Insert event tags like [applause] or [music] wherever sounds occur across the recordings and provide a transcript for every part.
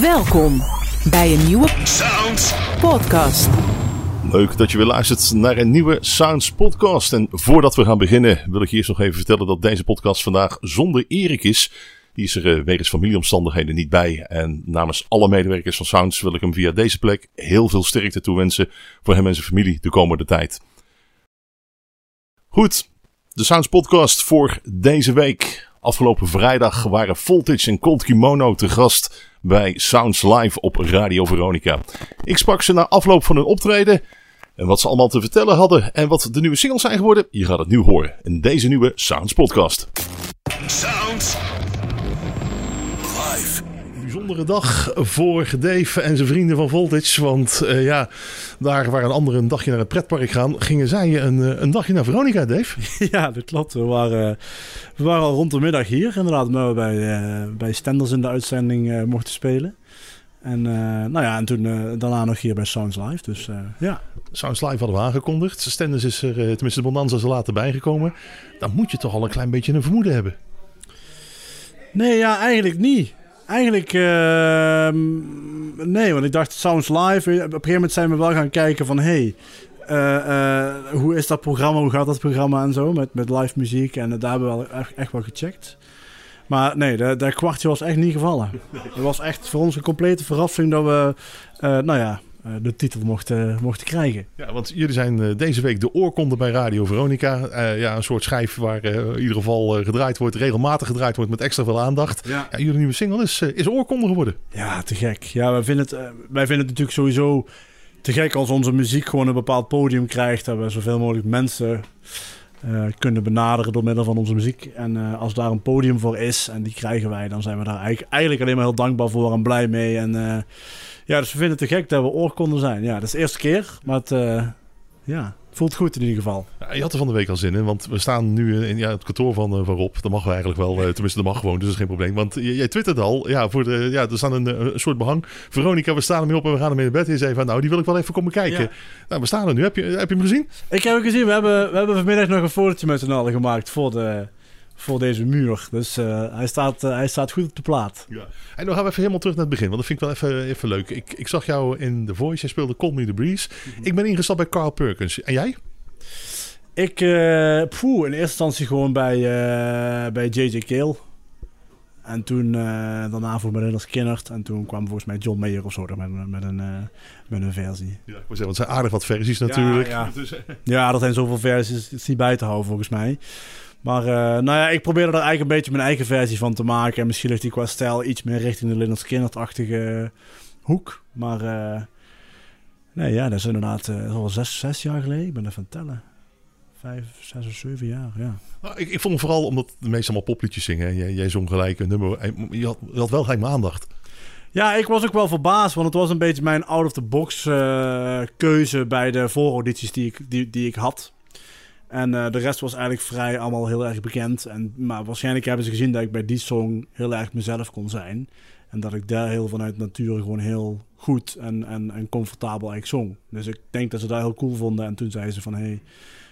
Welkom bij een nieuwe Sounds. podcast. Leuk dat je weer luistert naar een nieuwe Sounds podcast. En voordat we gaan beginnen wil ik je eerst nog even vertellen dat deze podcast vandaag zonder Erik is. Die is er eh, wegens familieomstandigheden niet bij. En namens alle medewerkers van Sounds wil ik hem via deze plek heel veel sterkte toewensen voor hem en zijn familie de komende tijd. Goed, de Sounds podcast voor deze week. Afgelopen vrijdag waren Voltage en Cold Kimono te gast bij Sounds Live op Radio Veronica. Ik sprak ze na afloop van hun optreden. En wat ze allemaal te vertellen hadden en wat de nieuwe singles zijn geworden, je gaat het nu horen in deze nieuwe Sounds podcast. Sounds. Live. Bijzondere dag voor Dave en zijn vrienden van Voltage. Want eh, ja, daar waar een ander een dagje naar het pretpark gaan, gingen zij een, eh, een dagje naar Veronica, Dave. [laughs] Ja, dat klopt. We waren, we waren al rond de middag hier, inderdaad, omdat we bij, eh, bij Stenders in de uitzending eh, mochten spelen. En, eh, nou ja, en toen eh, daarna nog hier bij Sounds Live. Dus eh, ja. Sounds Live hadden we aangekondigd. Stenders is er, eh, tenminste de Bonanza is er later bijgekomen. Dan moet je toch al een klein beetje een vermoeden hebben. Nee, ja, eigenlijk niet. Eigenlijk, ehm, nee, want ik dacht Sounds Live. Op een gegeven moment zijn we wel gaan kijken van, hey, eh, eh, hoe is dat programma, hoe gaat dat programma en zo, met, met live muziek. En daar hebben we wel echt, echt wel gecheckt. Maar nee, dat, dat kwartje was echt niet gevallen. [laughs] Het was echt voor ons een complete verrassing dat we, eh, nou ja, de titel mochten, mochten krijgen. Ja, want jullie zijn eh, deze week de oorkonde bij Radio Veronica. Eh, ja, een soort schijf waar eh, in ieder geval eh, gedraaid wordt, regelmatig gedraaid wordt met extra veel aandacht. Ja. Ja, jullie nieuwe single is, eh, is oorkonde geworden. Ja, te gek. Ja, wij vinden, het, eh, wij vinden het natuurlijk sowieso te gek als onze muziek gewoon een bepaald podium krijgt. Dat we zoveel mogelijk mensen eh, kunnen benaderen door middel van onze muziek. En eh, als daar een podium voor is en die krijgen wij, dan zijn we daar eigenlijk, eigenlijk alleen maar heel dankbaar voor en blij mee. En eh, ja, dus we vinden het te gek dat we oorkonden zijn. Ja, dat is de eerste keer, maar het, eh, ja, het voelt goed in ieder geval. Ja, je had er van de week al zin in, want we staan nu in ja, het kantoor van, eh, van Rob. Dat mag we eigenlijk wel, eh, tenminste dat mag gewoon, dus dat is geen probleem. Want jij twitterde al, ja, voor de, ja er staan een, een soort behang. Veronica, we staan ermee op en we gaan ermee naar bed. En je zei van, nou, die wil ik wel even komen kijken. Ja. Nou, we staan er nu. Heb je, heb je hem gezien? Ik heb het gezien, we hebben, we hebben vanmiddag nog een fotootje met z'n allen gemaakt voor, de, voor deze muur. Dus eh, hij, staat, eh, hij staat goed op de plaat. Ja. En dan gaan we even helemaal terug naar het begin, want dat vind ik wel even, even leuk. Ik, ik zag jou in The Voice, jij speelde Call Me The Breeze. Ik ben ingestapt bij Carl Perkins. En jij? Ik, poeh, in eerste instantie gewoon bij, bij J.J. Kale. En toen daarna voor Melinda Skinnert. En toen kwam volgens mij John Mayer of zo met, met, een, met een versie. Ja, ik zeggen, want zijn aardig wat versies natuurlijk. ja. [laughs] Dus, eh, Ja, er zijn zoveel versies, het is niet bij te houden volgens mij. Maar eh, nou ja, ik probeerde er eigenlijk een beetje mijn eigen versie van te maken. En misschien ligt die qua stijl iets meer richting de Leonard Skinnert-achtige hoek. Maar eh, nee, ja, dat is inderdaad is al zes, zes jaar geleden. Ik ben even aan het tellen. Vijf, zes of zeven jaar, ja. nou, ik, ik vond hem vooral omdat de meesten allemaal popliedjes zingen. hè. Jij, jij zong gelijk een nummer. Je had, je had wel gelijk mijn aandacht. Ja, ik was ook wel verbaasd, want het was een beetje mijn out-of-the-box keuze bij de vooraudities die ik, die, die ik had. En eh, de rest was eigenlijk vrij allemaal heel erg bekend. En, maar waarschijnlijk hebben ze gezien dat ik bij die song heel erg mezelf kon zijn. En dat ik daar heel vanuit nature gewoon heel goed en, en, en comfortabel eigenlijk zong. Dus ik denk dat ze dat heel cool vonden. En toen zeiden ze van, hey,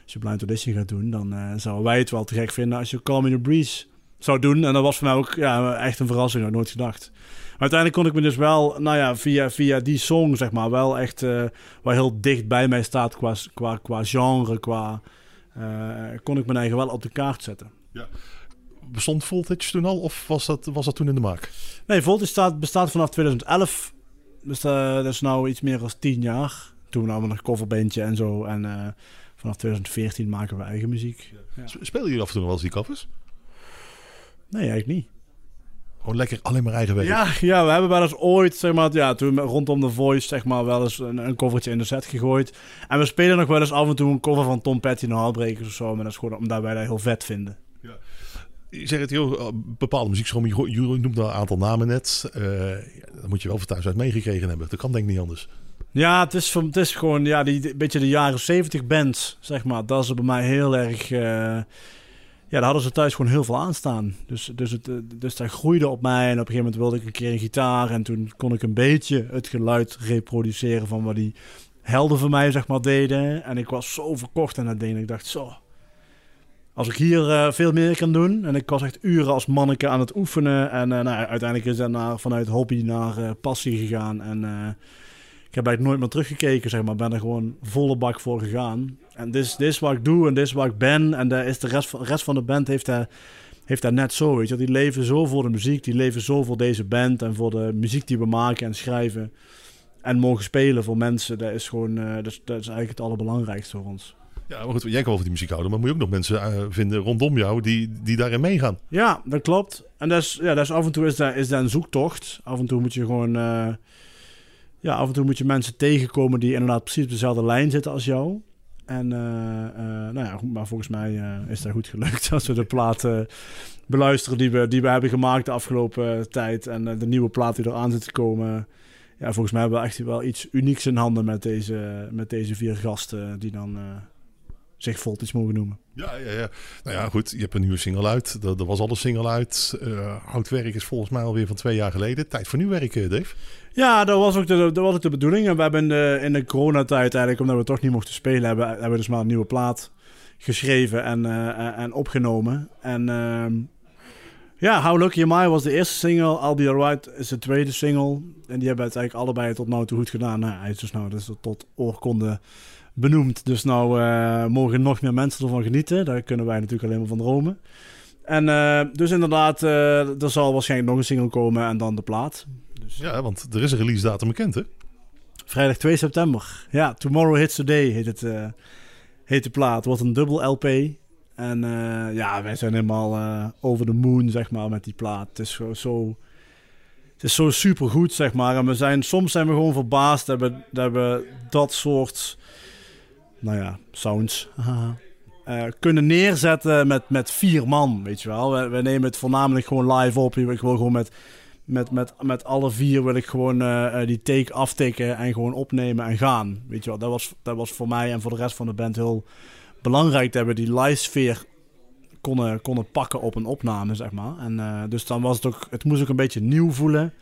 als je Blind Audition gaat doen, dan eh, zouden wij het wel te gek vinden als je Call Me The Breeze zou doen. En dat was voor mij ook ja, echt een verrassing, had nooit gedacht. Maar uiteindelijk kon ik me dus wel, nou ja, via, via die song, zeg maar, wel echt, eh waar heel dicht bij mij staat qua, qua, qua genre, qua, kon ik mijn eigen wel op de kaart zetten. Bestond Voltage toen al of was dat, was dat toen in de maak? Nee, Voltage staat, bestaat vanaf 2011, dus eh, dat is nou iets meer dan 10 jaar. Toen namen we nog een coverbandje en zo. En eh, vanaf 2014 maken we eigen muziek. Ja. Spelen jullie af en toe wel eens die covers? Nee, eigenlijk niet. Gewoon lekker alleen maar eigen werk. Ja, ja, we hebben wel eens ooit, zeg maar, ja, toen rondom The Voice, zeg maar, wel eens een, een covertje in de set gegooid. En we spelen nog wel eens af en toe een cover van Tom Petty en Heartbreakers of zo. Maar dat is gewoon omdat wij dat heel vet vinden. Je zegt het, joh, bepaalde muziekstroom, je, noemt een aantal namen net. Eh, ja, dan moet je wel van thuis uit meegekregen hebben. Dat kan denk ik niet anders. Ja, het is, van- het is gewoon, ja, die beetje de jaren 70 bands, zeg maar. Dat is bij mij heel erg... eh, ja, daar hadden ze thuis gewoon heel veel aan staan. Dus, dus, het, eh, dus dat groeide op mij. En op een gegeven moment wilde ik een keer een gitaar. En toen kon ik een beetje het geluid reproduceren van wat die helden van mij, zeg maar, deden. En ik was zo verkocht aan dat ding. Ik dacht, zo... als ik hier eh, veel meer kan doen. En ik was echt uren als manneke aan het oefenen. En eh, nou, uiteindelijk is dat naar, vanuit hobby naar passie gegaan. En ik heb eigenlijk nooit meer teruggekeken, zeg maar. ben er gewoon volle bak voor gegaan. En dit is, dit is wat ik doe en dit is wat ik ben. En de, is de rest, van, rest van de band heeft daar, heeft daar net zo, weet je. Die leven zo voor de muziek. Die leven zo voor deze band en voor de muziek die we maken en schrijven. En mogen spelen voor mensen. Dat is gewoon, eh, dat, is, dat is eigenlijk het allerbelangrijkste voor ons. Ja, maar goed, jij kan wel van die muziek houden, maar moet je ook nog mensen eh, vinden rondom jou die, die daarin meegaan. Ja, dat klopt. En dat is, ja, dat is af en toe is dat, is dat een zoektocht. Af en toe moet je gewoon... eh, ja, af en toe moet je mensen tegenkomen die inderdaad precies op dezelfde lijn zitten als jou. En eh, eh, nou ja, maar volgens mij eh, is dat goed gelukt [laughs] als we de platen beluisteren die we, die we hebben gemaakt de afgelopen tijd. En de nieuwe plaat die eraan zit te komen. Ja, volgens mij hebben we echt wel iets unieks in handen met deze, met deze vier gasten die dan zich Voltage mogen noemen. Ja, ja, ja. Nou ja, goed, je hebt een nieuwe single uit. Er, er was al een single uit. Eh Oud werk is volgens mij alweer van twee jaar geleden. Tijd voor nieuw werk, eh, Dave. Ja, dat was ook de, dat was ook de bedoeling. En we hebben in de, in de coronatijd eigenlijk, omdat we toch niet mochten spelen, hebben, hebben we dus maar een nieuwe plaat geschreven en, eh, en opgenomen. En ehm, ja, How Lucky Am I was de eerste single. I'll Be Alright is de tweede single. En die hebben het eigenlijk allebei tot nu toe goed gedaan. Nou, hij is dus nou dus tot oorkonde benoemd. Dus nou eh, mogen nog meer mensen ervan genieten. Daar kunnen wij natuurlijk alleen maar van dromen. En eh, dus inderdaad, eh, er zal waarschijnlijk nog een single komen en dan de plaat. Dus Ja, want er is een release datum bekend, hè? Vrijdag 2 september. Ja, Tomorrow Hits Today heet, het, heet de plaat. Wordt een dubbel LP. En ja, wij zijn helemaal over de moon, zeg maar, met die plaat. Het is zo, zo, het is zo supergoed, zeg maar. En we zijn, soms zijn we gewoon verbaasd dat we dat, we dat soort, nou ja, sounds eh, kunnen neerzetten met, met vier man, weet je wel. We, we nemen het voornamelijk gewoon live op. Ik wil gewoon met met, met, met alle vier wil ik gewoon eh, eh, die take aftikken en gewoon opnemen en gaan. Weet je wel, dat was, dat was voor mij en voor de rest van de band heel belangrijk dat we die live sfeer konden, konden pakken op een opname, zeg maar. En dus dan was het ook, het moest ook een beetje nieuw voelen.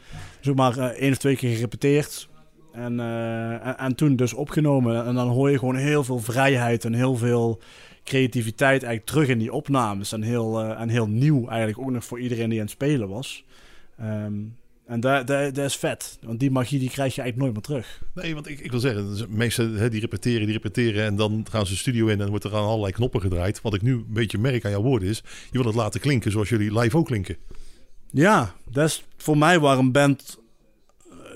Dus maar één of twee keer gerepeteerd. En, eh, en, en toen dus opgenomen. En dan hoor je gewoon heel veel vrijheid en heel veel creativiteit eigenlijk terug in die opnames. En heel, eh, en heel nieuw eigenlijk ook nog voor iedereen die aan het spelen was. Ehm, en dat, dat, dat is vet. Want die magie die krijg je eigenlijk nooit meer terug. Nee, want ik, ik wil zeggen, dus meesten hè, die repeteren, die repeteren en dan gaan ze de studio in en wordt er aan allerlei knoppen gedraaid. Wat ik nu een beetje merk aan jouw woorden is, je wil het laten klinken zoals jullie live ook klinken. Ja, dat is voor mij waar een band,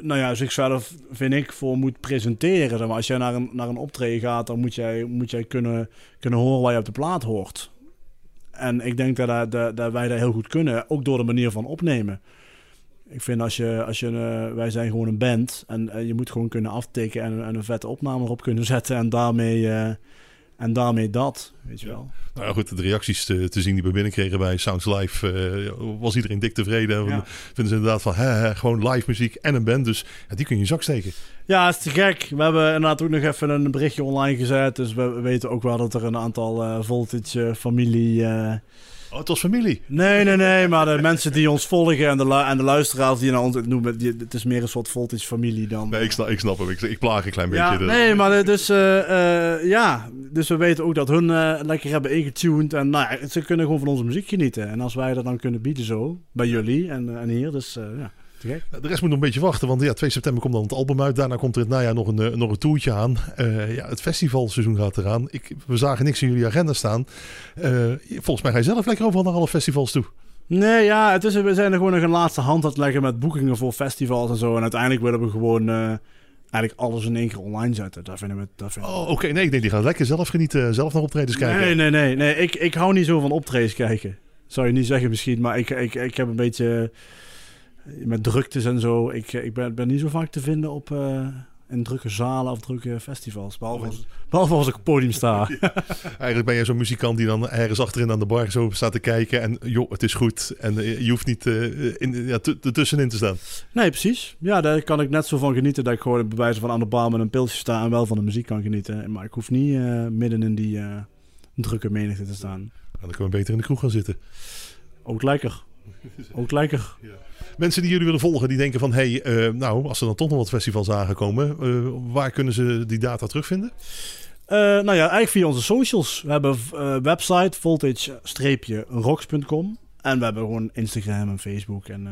nou ja, zichzelf, vind ik, voor moet presenteren. Maar. Als jij naar een, naar een optreden gaat, dan moet jij, moet jij kunnen, kunnen horen waar je op de plaat hoort. En ik denk dat, dat, dat, dat wij dat heel goed kunnen, ook door de manier van opnemen. Ik vind als je, als je eh, wij zijn gewoon een band en eh, je moet gewoon kunnen aftikken en, en een vette opname erop kunnen [laughs] zetten en daarmee, eh, en daarmee dat, weet je wel. Nou ja, goed, de reacties te, te zien die we binnenkregen bij Sounds Live, eh, was iedereen dik tevreden. Ja. Vinden ze inderdaad van, hè, hè, gewoon live muziek en een band, dus ja, die kun je in je zak steken. Ja, het is te gek. We hebben inderdaad ook nog even een berichtje online gezet. Dus we weten ook wel dat er een aantal eh, Voltage eh, familie... eh, Oh, het was familie. Nee, nee, nee. Maar de mensen die ons volgen en de, lu- en de luisteraars die naar ons noemen... Die, het is meer een soort Voltage familie dan... Nee, ik snap, ik snap hem. Ik, ik plaag een klein beetje. De- nee, maar dus, ja, dus we weten ook dat hun eh, lekker hebben ingetuned. En nou ja, ze kunnen gewoon van onze muziek genieten. En als wij dat dan kunnen bieden zo, bij jullie en, en hier, dus ja, gek. De rest moet nog een beetje wachten, want ja, 2 september komt dan het album uit. Daarna komt er het najaar nog een, eh, nog een toertje aan. Eh, ja, het festivalseizoen gaat eraan. Ik, we zagen niks in jullie agenda staan. Eh, volgens mij ga je zelf lekker overal naar alle festivals toe. Nee, ja, het is, we zijn er gewoon nog een laatste hand aan het leggen met boekingen voor festivals en zo. En uiteindelijk willen we gewoon eigenlijk alles in één keer online zetten. Daar vinden we... Vinden we- Oh, oké. Nee, ik denk die gaan lekker zelf genieten. Zelf naar optredens kijken. Nee, nee, nee. nee. Ik, ik hou niet zo van optredens kijken. Zou je niet zeggen misschien, maar ik, ik, ik heb een beetje... eh, Met druktes en zo. Ik, ik ben, ben niet zo vaak te vinden op... eh, in drukke zalen of drukke festivals. Behalve als, behalve als ik op het podium sta. [laughs] Eigenlijk ben je zo'n muzikant die dan ergens achterin aan de bar zo staat te kijken. En joh, het is goed. En eh, je hoeft niet eh, in, ja, ertussenin te staan. Nee, precies. Ja, daar kan ik net zo van genieten dat ik gewoon bij wijze van aan de bar met een pilsje sta en wel van de muziek kan genieten. Maar ik hoef niet eh, midden in die eh, drukke menigte te staan. Nou, dan kunnen we beter in de kroeg gaan zitten. Ook lekker. Ook lekker. Mensen die jullie willen volgen, die denken van... hey, eh, nou, als er dan toch nog wat festivals aangekomen... eh waar kunnen ze die data terugvinden? Eh, nou ja, eigenlijk via onze socials. We hebben uh, website voltage-rocks.com. En we hebben gewoon Instagram en Facebook en uh,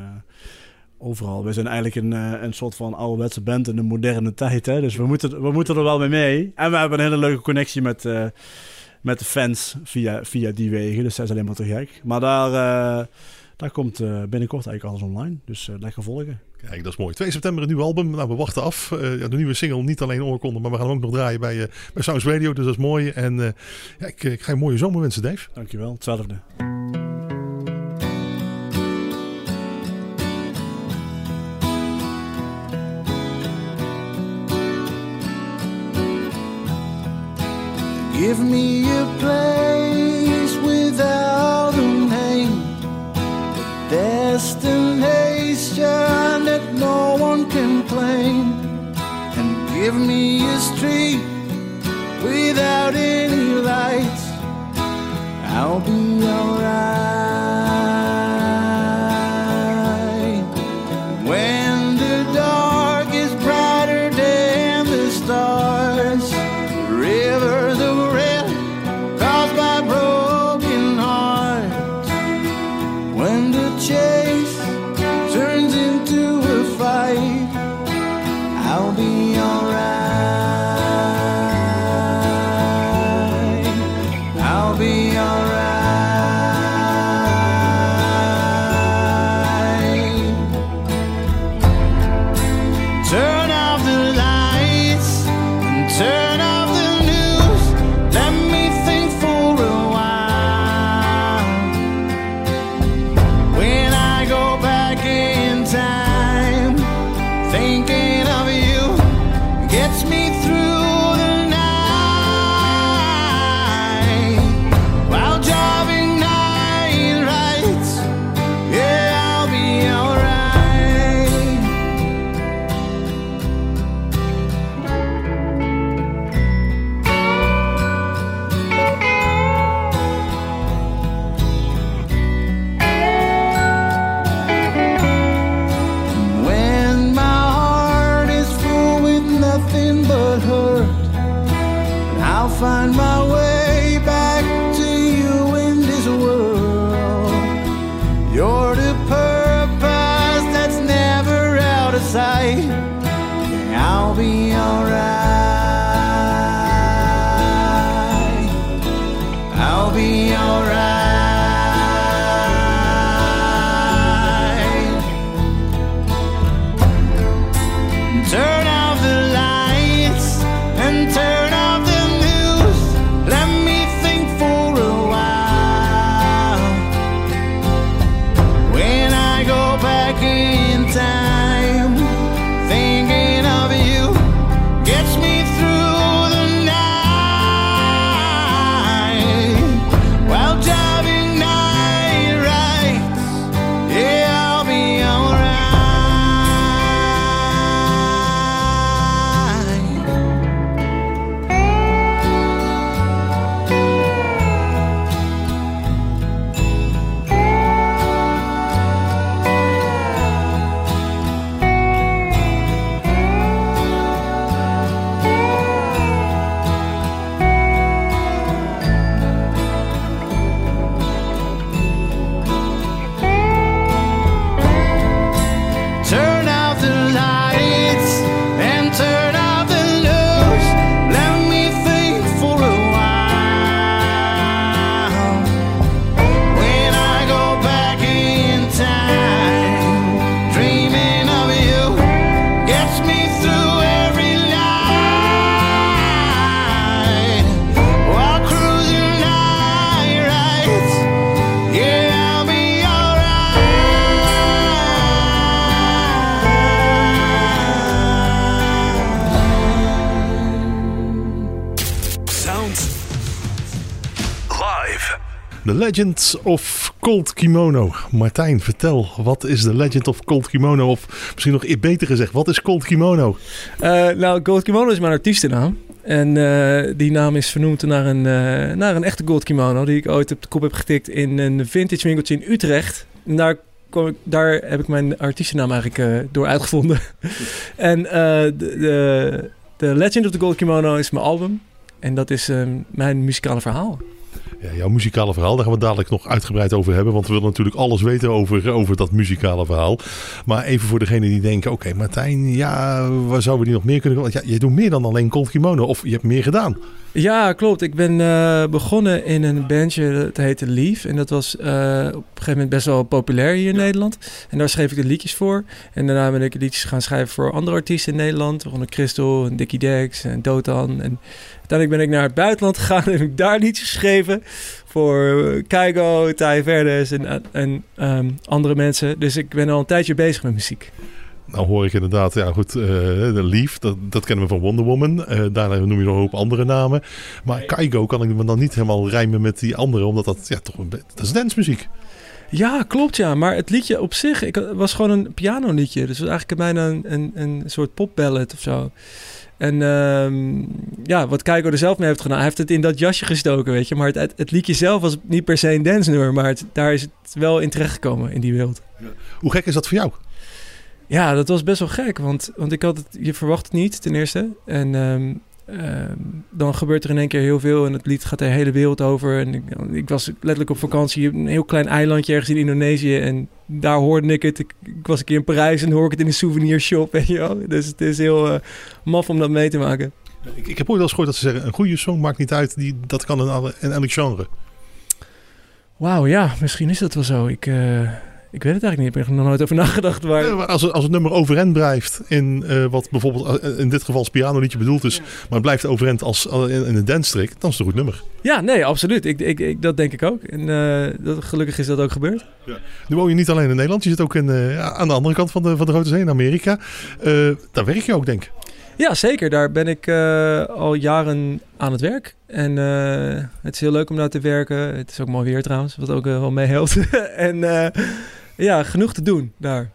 overal. We zijn eigenlijk een, een soort van ouderwetse band in de moderne tijd. Hè? Dus we moeten, we moeten er wel mee mee. En we hebben een hele leuke connectie met, met de fans via, via die wegen. Dus dat is alleen maar te gek. Maar daar, daar komt binnenkort eigenlijk alles online. Dus lekker volgen. Kijk, dat is mooi. 2 september een nieuw album. Nou, we wachten af. Uh, ja, de nieuwe single, niet alleen oorkonden, maar we gaan hem ook nog draaien bij, uh, bij Sounds Radio. Dus dat is mooi. En uh, ja, ik, ik, ga je een mooie zomer wensen, Dave. Dankjewel. Hetzelfde. Give me a place find my way Legend of Cold Kimono. Martijn, vertel, wat is The Legend of Cold Kimono? Of misschien nog beter gezegd, wat is Cold Kimono? Eh, nou, Gold Kimono is mijn artiestennaam. En eh, die naam is vernoemd naar een, eh, naar een echte gold kimono... die ik ooit op de kop heb getikt in een vintage winkeltje in Utrecht. En daar, ik, daar heb ik mijn artiestennaam eigenlijk door uitgevonden. [laughs] en de, de, de Legend of the Gold Kimono is mijn album. En dat is ehm, mijn muzikale verhaal. Ja, jouw muzikale verhaal, daar gaan we dadelijk nog uitgebreid over hebben. Want we willen natuurlijk alles weten over, over dat muzikale verhaal. Maar even voor degene die denken, oké Martijn, ja, waar zouden we die nog meer kunnen doen? Ja, je doet meer dan alleen Cold Kimono, of je hebt meer gedaan. Ja, klopt. Ik ben eh, begonnen in een bandje, dat heette Lief. En dat was eh, op een gegeven moment best wel populair hier in Nederland. En daar schreef ik de liedjes voor. En daarna ben ik liedjes gaan schrijven voor andere artiesten in Nederland. Waaronder Crystal, en Dickie Dex en Dotan. En uiteindelijk ben ik naar het buitenland [laughs] gegaan en heb ik daar liedjes geschreven. Voor eh, Keigo, Thij Verdes en, en ehm, andere mensen. Dus ik ben al een tijdje bezig met muziek. Nou hoor ik inderdaad, ja goed, eh, de Lief, dat, dat kennen we van Wonder Woman. Eh, daarna noem je nog een hoop andere namen. Maar Kaigo kan ik me dan niet helemaal rijmen met die andere, omdat dat ja, toch een dat is dancemuziek. Ja, klopt ja. Maar het liedje op zich ik, was gewoon een pianoliedje. Dus het was eigenlijk bijna een, een, een soort popballet of zo. En ehm, ja, wat Keiko er zelf mee heeft gedaan, hij heeft het in dat jasje gestoken, weet je. Maar het, het, het liedje zelf was niet per se een dance nummer, maar het- daar is het wel in terechtgekomen in die wereld. Hoe gek is dat voor jou? Ja, dat was best wel gek, want, want ik had het, je verwacht het niet ten eerste. En ehm, ehm, dan gebeurt er in één keer heel veel en het lied gaat de hele wereld over. En ik, ik was letterlijk op vakantie op een heel klein eilandje ergens in Indonesië en daar hoorde ik het. Ik, ik was een keer in Parijs en hoor ik het in een souvenirshop, [laughs] weet je wel. Dus het is heel eh, maf om dat mee te maken. Ik, ik heb ooit wel eens gehoord dat ze zeggen, een goede song maakt niet uit, die, dat kan in, alle, in elk genre. Wauw, ja, misschien is dat wel zo. Ik, eh, ik weet het eigenlijk niet. Ik heb er nog nooit over nagedacht. Maar... Ja, maar als, het- als het nummer overeind blijft in eh, wat bijvoorbeeld eh, in dit geval als pianoliedje bedoeld is, maar het blijft overeind als eh, in, in een dance track, dan is het een goed nummer. Ja, nee, absoluut. Ik, ik, ik, dat denk ik ook. En eh, dat, gelukkig is dat ook gebeurd. Nu woon je niet alleen in Nederland, je zit ook in, eh, ja, aan de andere kant van de, van de Grote Zee in Amerika. Eh, daar werk je ook, denk ik. Ja, zeker. Daar ben ik eh, al jaren aan het werk. En eh, het is heel leuk om daar te werken. Het is ook mooi weer trouwens, wat ook eh, wel meehelpt. [laughs] en eh, ja, genoeg te doen daar.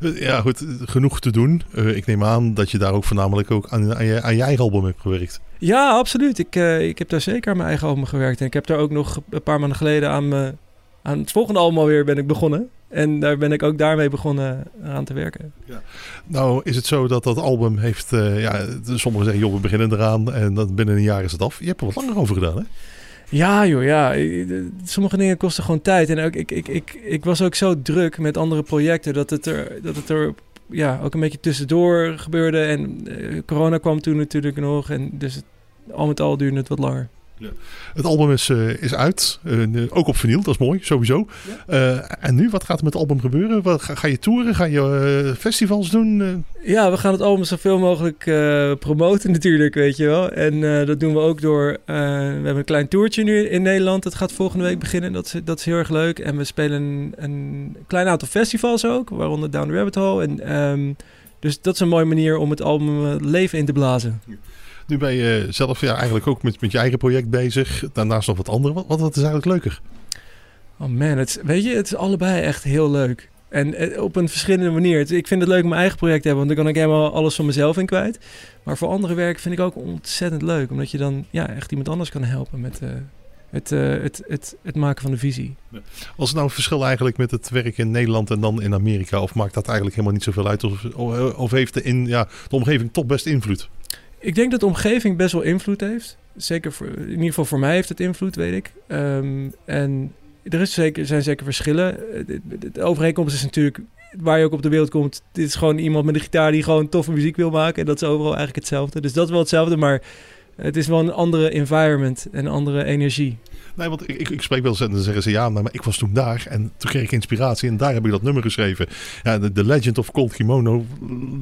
Eh, Ja, goed, eh, genoeg te doen. Eh, ik neem aan dat je daar ook voornamelijk ook aan, aan, je, aan je eigen album hebt gewerkt. Ja, absoluut. Ik, eh, ik heb daar zeker aan mijn eigen album gewerkt. En ik heb daar ook nog een paar maanden geleden aan, me, aan het volgende album alweer ben ik begonnen. En daar ben ik ook daarmee begonnen aan te werken. Nou, is het zo dat dat album heeft, eh, ja, sommigen zeggen, joh, we beginnen eraan en dan binnen een jaar is het af. Je hebt er wat langer over gedaan, hè? Ja, joh, ja. Sommige dingen kosten gewoon tijd. En ook, ik, ik, ik, ik was ook zo druk met andere projecten dat het er, dat het er ja, ook een beetje tussendoor gebeurde. En eh, corona kwam toen natuurlijk nog. En dus het, al met al duurde het wat langer. Het album is, eh, is uit, eh, ook op vinyl, dat is mooi, sowieso. Eh, en nu, wat gaat er met het album gebeuren? Wat, ga, ga je toeren? Ga je eh, festivals doen? Eh, Ja, we gaan het album zoveel mogelijk eh, promoten [laughs] natuurlijk, weet je wel. En eh, dat doen we ook door... eh, we hebben een klein toertje nu in Nederland. Dat gaat volgende week beginnen. Dat is, dat is heel erg leuk. En we spelen een, een klein aantal festivals ook. Waaronder Down the Rabbit Hole. En, ehm, dus dat is een mooie manier om het album eh, leven in te blazen. Nu ben je zelf ja, eigenlijk ook met, met je eigen project bezig. Daarnaast nog wat andere. Wat, wat, wat is eigenlijk leuker? Oh man, het, is- weet je, het is allebei echt heel leuk. En eh, op een verschillende manier. Het- Ik vind het leuk om mijn eigen project te hebben, want dan kan ik helemaal alles van mezelf in kwijt. Maar voor andere werk vind ik ook ontzettend leuk, omdat je dan ja, echt iemand anders kan helpen met eh, het, eh, het, het, het maken van de visie. Was het nou een verschil eigenlijk met het werk in Nederland en dan in Amerika? Of maakt dat eigenlijk helemaal niet zoveel uit? Of, of heeft de, in, ja, de omgeving toch best invloed? Ik denk dat de omgeving best wel invloed heeft. Zeker voor, in ieder geval voor mij heeft het invloed, weet ik. Ehm, en er is zeker, zijn zeker verschillen. Eh, de- overeenkomst is natuurlijk waar je ook op de wereld komt. Dit is gewoon iemand met een gitaar die gewoon toffe muziek wil maken. En dat is overal eigenlijk hetzelfde. Dus dat is wel hetzelfde, maar het is wel een andere environment en andere energie. Nee, want ik, ik, ik spreek wel eens en zeggen ze ja, maar ik was toen daar en toen kreeg ik inspiratie en daar heb ik dat nummer geschreven. Ja, de, Legend of Cold Kimono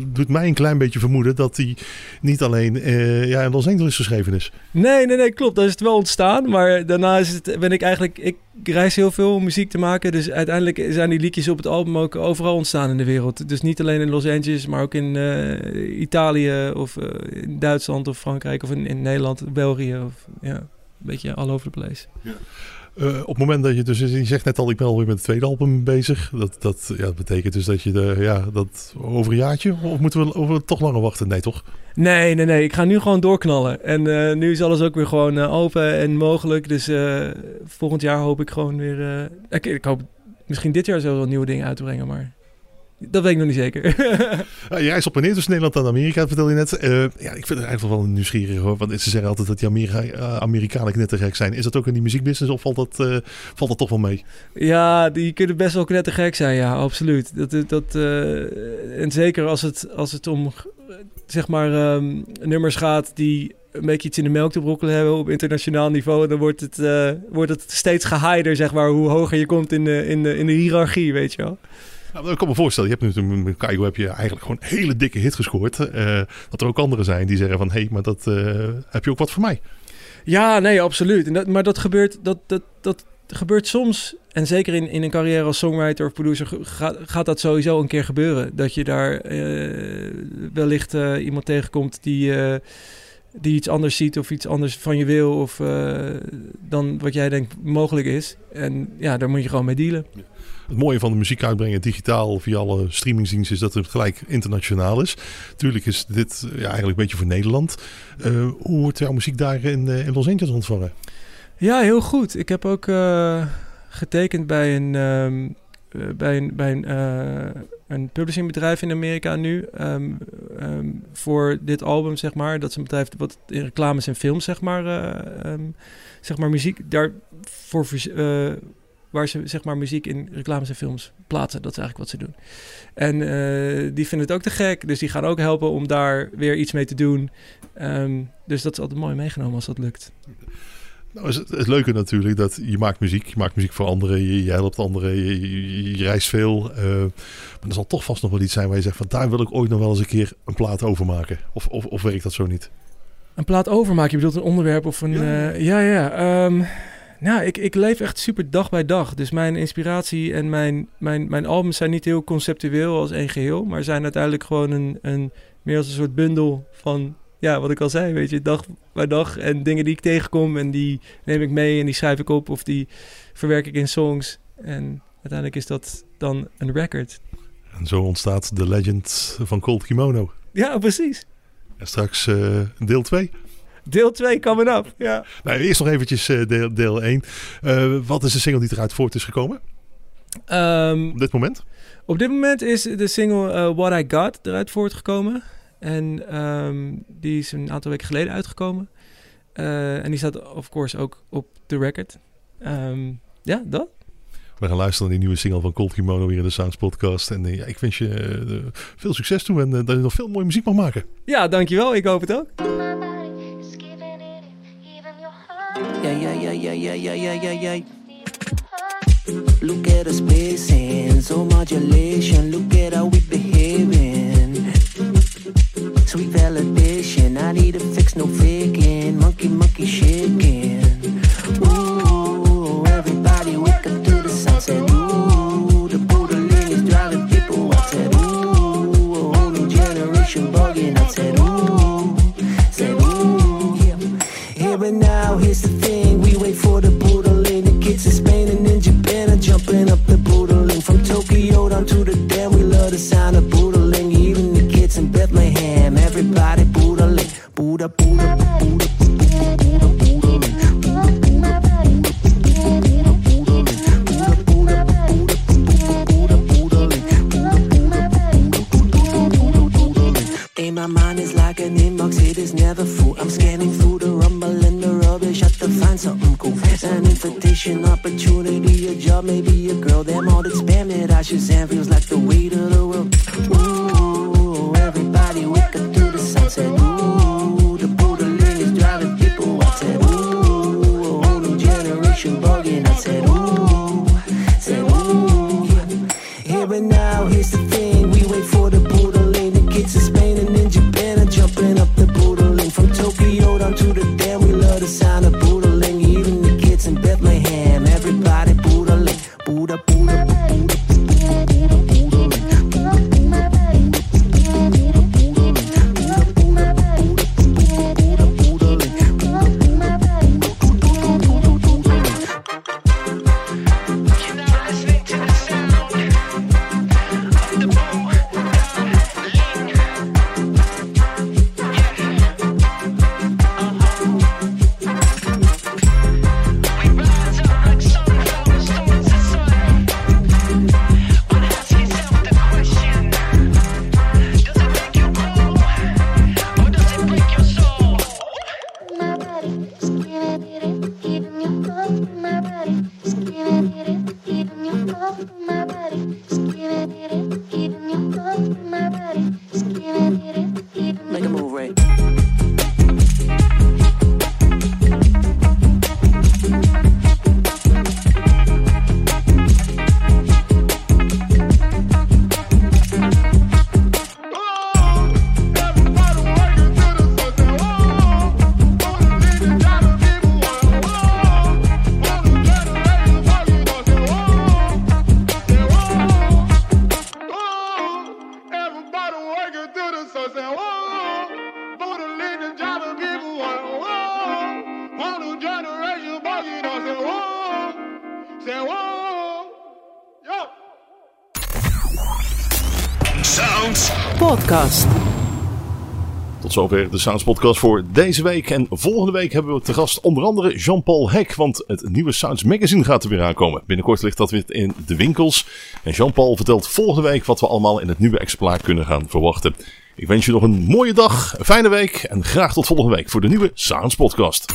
doet mij een klein beetje vermoeden dat die niet alleen eh, ja, in Los Angeles geschreven is. Nee, nee, nee, klopt. Dat is het wel ontstaan. Maar daarna is het, ben ik eigenlijk... Ik reis heel veel om muziek te maken. Dus uiteindelijk zijn die liedjes op het album ook overal ontstaan in de wereld. Dus niet alleen in Los Angeles, maar ook in eh, Italië of eh, in Duitsland of Frankrijk of in, in Nederland, België. Of, ja, beetje all over the place. Eh, op het moment dat je dus, je zegt net al, ik ben alweer met het tweede album bezig. Dat, dat, ja, dat betekent dus dat je de, ja, dat over een jaartje, of moeten we over toch langer wachten? Nee, toch? Nee, nee, nee. Ik ga nu gewoon doorknallen. En eh, nu is alles ook weer gewoon eh, open en mogelijk. Dus eh, volgend jaar hoop ik gewoon weer... eh, ik, ik hoop misschien dit jaar zelfs wel nieuwe dingen uit te brengen, maar... Dat weet ik nog niet zeker. [laughs] Je reist op en neer tussen Nederland en Amerika, vertel je net. Uh, ja, ik vind het eigenlijk wel nieuwsgierig hoor. Want ze zeggen altijd dat die Amerika uh, Amerikanen knettergek zijn. Is dat ook in die muziekbusiness of valt dat, valt dat toch wel mee? Ja, die kunnen best wel knettergek zijn, ja, absoluut. Dat, dat, en zeker als het, als het om zeg maar um, nummers gaat die een beetje iets in de melk te brokkelen hebben op internationaal niveau. Dan wordt het, wordt het steeds geheider, zeg maar, hoe hoger je komt in de, in de, in de hiërarchie, weet je wel. Nou, ik kan me voorstellen, je hebt natuurlijk met Kaigo heb je eigenlijk gewoon een hele dikke hit gescoord. Uh, dat er ook anderen zijn die zeggen van, hé, hey, maar dat uh, heb je ook wat voor mij. Ja, nee, absoluut. En dat, maar dat gebeurt, dat, dat, dat gebeurt soms, en zeker in, in een carrière als songwriter of producer, gaat, dat sowieso een keer gebeuren. Dat je daar uh, wellicht iemand tegenkomt die die iets anders ziet of iets anders van je wil of uh, dan wat jij denkt mogelijk is. En ja, daar moet je gewoon mee dealen. Het mooie van de muziek uitbrengen digitaal via alle streamingsdiensten is dat het gelijk internationaal is. Tuurlijk is dit ja, eigenlijk een beetje voor Nederland. Uh, hoe wordt jouw muziek daar in, in Los Angeles ontvangen? Ja, heel goed. Ik heb ook getekend bij een, um, bij een, bij een een publishingbedrijf in Amerika nu um, um, voor dit album, zeg maar. Dat is een bedrijf wat in reclames en films, zeg maar, uh, um, zeg maar muziek daarvoor uh, waar ze zeg maar muziek in reclames en films plaatsen. Dat is eigenlijk wat ze doen. En uh, die vinden het ook te gek, dus die gaan ook helpen om daar weer iets mee te doen. dus dat is altijd mooi meegenomen als dat lukt. Nou is het, het, leuke natuurlijk dat je maakt muziek. Je maakt muziek voor anderen. Je, je helpt anderen. Je, je, reist veel. Uh, maar er zal toch vast nog wel iets zijn waar je zegt van daar wil ik ooit nog wel eens een keer een plaat over maken. Of, of, of werkt dat zo niet? Een plaat overmaken? Je bedoelt een onderwerp of een... Ja, uh, ja. ja um, nou, ik, ik leef echt super dag bij dag. Dus mijn inspiratie en mijn, mijn, mijn albums zijn niet heel conceptueel als één geheel. Maar zijn uiteindelijk gewoon een, een meer als een soort bundel van ja, wat ik al zei, weet je, dag bij dag. En dingen die ik tegenkom en die neem ik mee en die schrijf ik op of die verwerk ik in songs. En uiteindelijk is dat dan een record. En zo ontstaat de legend van Cold Kimono. Ja, precies. En straks uh, deel 2. Deel 2 coming up, ja. Nou, eerst nog eventjes uh, deel, deel 1. Uh, eh, wat is de single die eruit voort is gekomen? Um, op dit moment? Op dit moment is de single What I Got eruit voortgekomen. En um, die is een aantal weken geleden uitgekomen. Uh, en die staat, of course, ook op de record. Um, ja, dat. We gaan luisteren naar die nieuwe single van Cold Kimono weer in de Sounds podcast. En uh, ja, ik wens je uh, veel succes toe en dat je nog veel mooie muziek mag maken. Ja, dankjewel. Ik hoop het ook. Ja, ja, ja, ja, ja, ja, ja, ja, ja. Look at us spacing, so modulation. Look at how we behaving. Sweet validation, I need a fix, no faking. Monkey, monkey shaking. Ooh, everybody wake up to the sunset. Ooh, pura Podcast. Tot zover de Sounds Podcast voor deze week. En volgende week hebben we te gast onder andere Jean-Paul Hek. Want het nieuwe Sounds Magazine gaat er weer aankomen. Binnenkort ligt dat weer in de winkels. En Jean-Paul vertelt volgende week wat we allemaal in het nieuwe exemplaar kunnen gaan verwachten. Ik wens je nog een mooie dag, een fijne week. En graag tot volgende week voor de nieuwe Sounds Podcast.